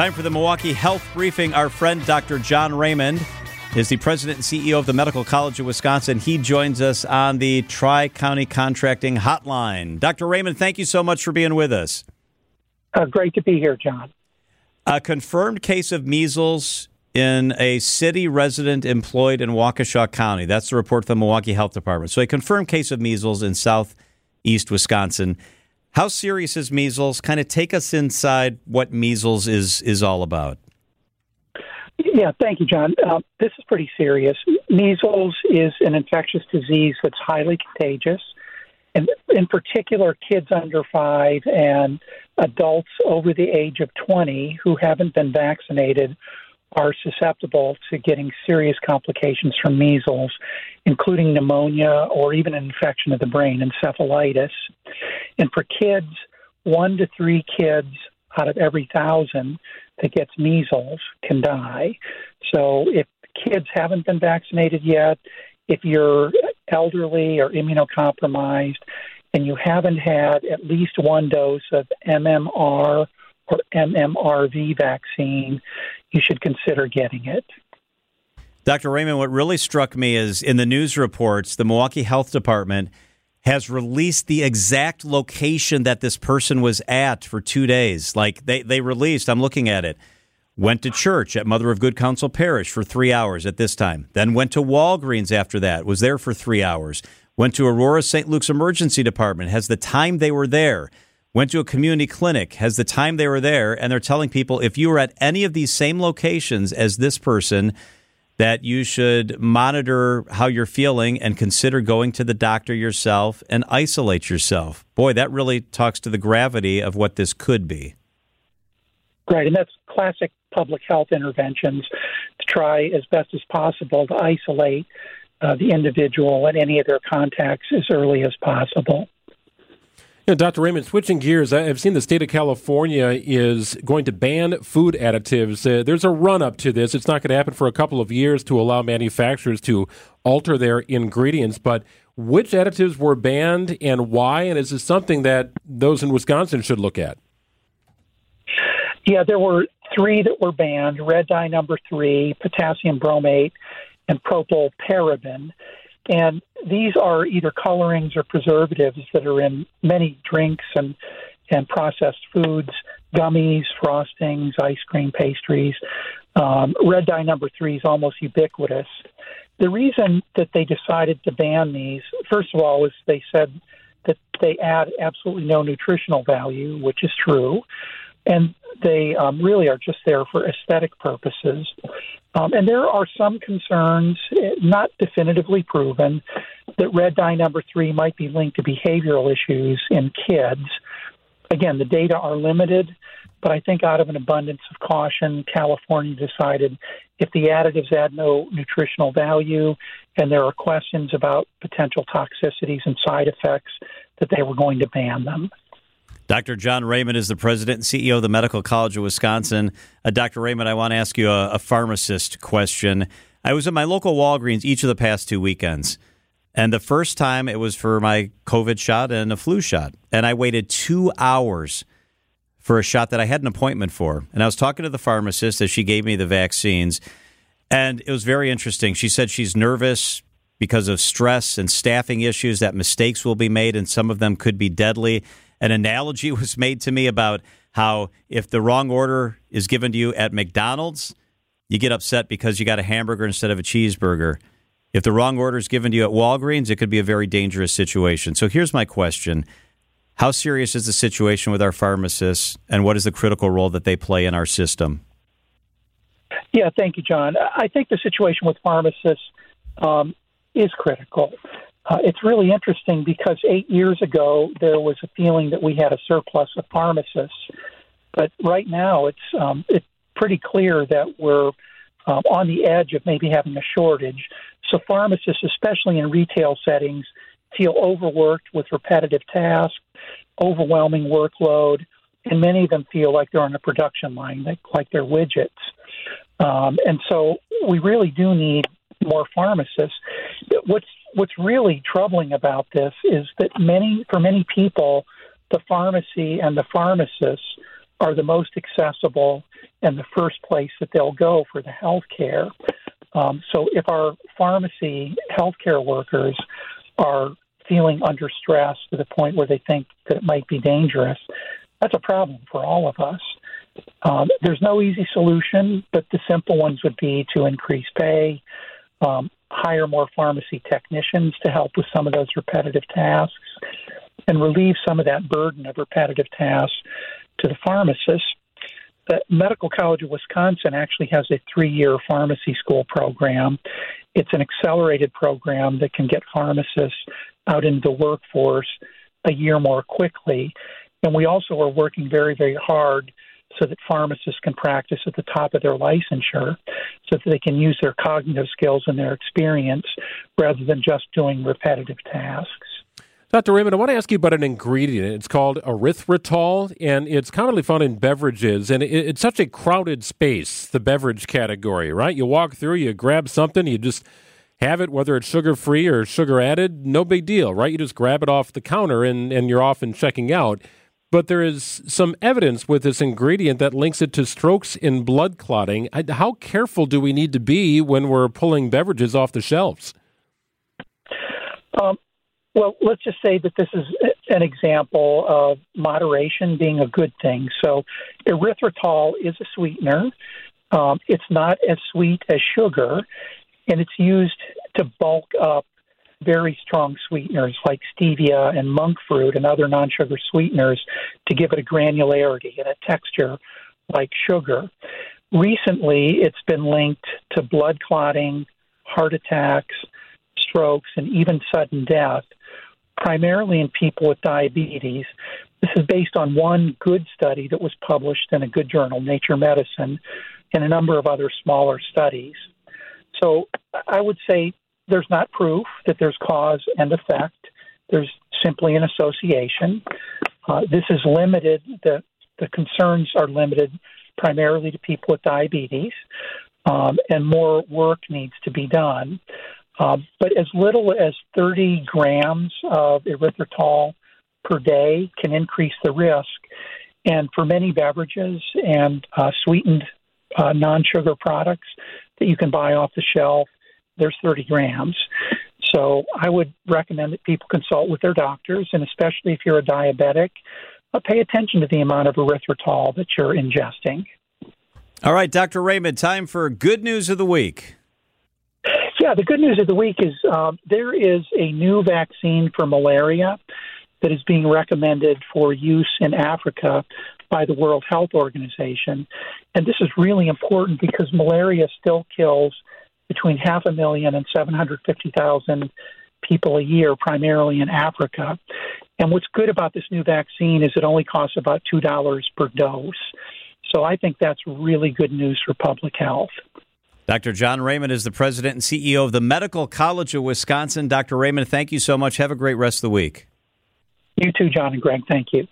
Time for the Milwaukee Health Briefing. Our friend Dr. John Raymond is the president and CEO of the Medical College of Wisconsin. He joins us on the Tri County Contracting Hotline. Dr. Raymond, thank you so much for being with us. Uh, great to be here, John. A confirmed case of measles in a city resident employed in Waukesha County. That's the report from the Milwaukee Health Department. So, a confirmed case of measles in southeast Wisconsin. How serious is measles? Kind of take us inside what measles is is all about. Yeah, thank you, John. Uh, this is pretty serious. Measles is an infectious disease that's highly contagious, and in particular, kids under five and adults over the age of 20 who haven't been vaccinated are susceptible to getting serious complications from measles, including pneumonia or even an infection of the brain, encephalitis. And for kids, one to three kids out of every thousand that gets measles can die. So if kids haven't been vaccinated yet, if you're elderly or immunocompromised, and you haven't had at least one dose of MMR or MMRV vaccine, you should consider getting it. Dr. Raymond, what really struck me is in the news reports, the Milwaukee Health Department has released the exact location that this person was at for two days. Like they, they released, I'm looking at it, went to church at Mother of Good Counsel Parish for three hours at this time, then went to Walgreens after that, was there for three hours, went to Aurora St. Luke's Emergency Department, has the time they were there went to a community clinic, has the time they were there, and they're telling people if you were at any of these same locations as this person, that you should monitor how you're feeling and consider going to the doctor yourself and isolate yourself. Boy, that really talks to the gravity of what this could be. Right, and that's classic public health interventions to try as best as possible to isolate uh, the individual and any of their contacts as early as possible. Dr. Raymond, switching gears, I've seen the state of California is going to ban food additives. Uh, there's a run up to this. It's not going to happen for a couple of years to allow manufacturers to alter their ingredients. But which additives were banned and why? And is this something that those in Wisconsin should look at? Yeah, there were three that were banned red dye number three, potassium bromate, and propylparaben. And these are either colorings or preservatives that are in many drinks and, and processed foods, gummies, frostings, ice cream, pastries. Um, red dye number three is almost ubiquitous. The reason that they decided to ban these, first of all, is they said that they add absolutely no nutritional value, which is true and they um, really are just there for aesthetic purposes. Um, and there are some concerns, eh, not definitively proven, that red dye number three might be linked to behavioral issues in kids. Again, the data are limited, but I think out of an abundance of caution, California decided if the additives add no nutritional value and there are questions about potential toxicities and side effects, that they were going to ban them. Dr. John Raymond is the president and CEO of the Medical College of Wisconsin. Uh, Dr. Raymond, I want to ask you a, a pharmacist question. I was at my local Walgreens each of the past two weekends. And the first time it was for my COVID shot and a flu shot. And I waited two hours for a shot that I had an appointment for. And I was talking to the pharmacist as she gave me the vaccines. And it was very interesting. She said she's nervous because of stress and staffing issues, that mistakes will be made, and some of them could be deadly an analogy was made to me about how if the wrong order is given to you at McDonald's, you get upset because you got a hamburger instead of a cheeseburger. If the wrong order is given to you at Walgreens, it could be a very dangerous situation. So here's my question How serious is the situation with our pharmacists, and what is the critical role that they play in our system? Yeah, thank you, John. I think the situation with pharmacists um, is critical. Uh, it's really interesting because eight years ago there was a feeling that we had a surplus of pharmacists, but right now it's um, it's pretty clear that we're um, on the edge of maybe having a shortage. So pharmacists, especially in retail settings, feel overworked with repetitive tasks, overwhelming workload, and many of them feel like they're on a production line, like, like they're widgets. Um, and so we really do need more pharmacists. What's what's really troubling about this is that many, for many people, the pharmacy and the pharmacists are the most accessible and the first place that they'll go for the health care. Um, so if our pharmacy healthcare workers are feeling under stress to the point where they think that it might be dangerous, that's a problem for all of us. Um, there's no easy solution, but the simple ones would be to increase pay, um, hire more pharmacy technicians to help with some of those repetitive tasks, and relieve some of that burden of repetitive tasks to the pharmacists. The Medical College of Wisconsin actually has a three year pharmacy school program. It's an accelerated program that can get pharmacists out into the workforce a year more quickly. And we also are working very, very hard so that pharmacists can practice at the top of their licensure so that they can use their cognitive skills and their experience rather than just doing repetitive tasks. Dr. Raymond, I want to ask you about an ingredient. It's called erythritol, and it's commonly found in beverages. And it's such a crowded space, the beverage category, right? You walk through, you grab something, you just have it, whether it's sugar free or sugar added, no big deal, right? You just grab it off the counter and, and you're off and checking out. But there is some evidence with this ingredient that links it to strokes and blood clotting. How careful do we need to be when we're pulling beverages off the shelves? Um, well, let's just say that this is an example of moderation being a good thing. So, erythritol is a sweetener. Um, it's not as sweet as sugar, and it's used to bulk up very strong sweeteners like stevia and monk fruit and other non sugar sweeteners to give it a granularity and a texture like sugar. Recently, it's been linked to blood clotting, heart attacks, strokes, and even sudden death, primarily in people with diabetes. This is based on one good study that was published in a good journal, Nature Medicine, and a number of other smaller studies. So I would say there's not proof that there's cause and effect. There's simply an association. Uh, this is limited. The the concerns are limited primarily to people with diabetes, um, and more work needs to be done. Uh, but as little as 30 grams of erythritol per day can increase the risk. And for many beverages and uh, sweetened uh, non sugar products that you can buy off the shelf, there's 30 grams. So I would recommend that people consult with their doctors, and especially if you're a diabetic, uh, pay attention to the amount of erythritol that you're ingesting. All right, Dr. Raymond, time for good news of the week. Yeah, the good news of the week is um, there is a new vaccine for malaria that is being recommended for use in Africa by the World Health Organization. And this is really important because malaria still kills between half a million and 750,000 people a year, primarily in Africa. And what's good about this new vaccine is it only costs about $2 per dose. So I think that's really good news for public health. Dr. John Raymond is the president and CEO of the Medical College of Wisconsin. Dr. Raymond, thank you so much. Have a great rest of the week. You too, John and Greg. Thank you.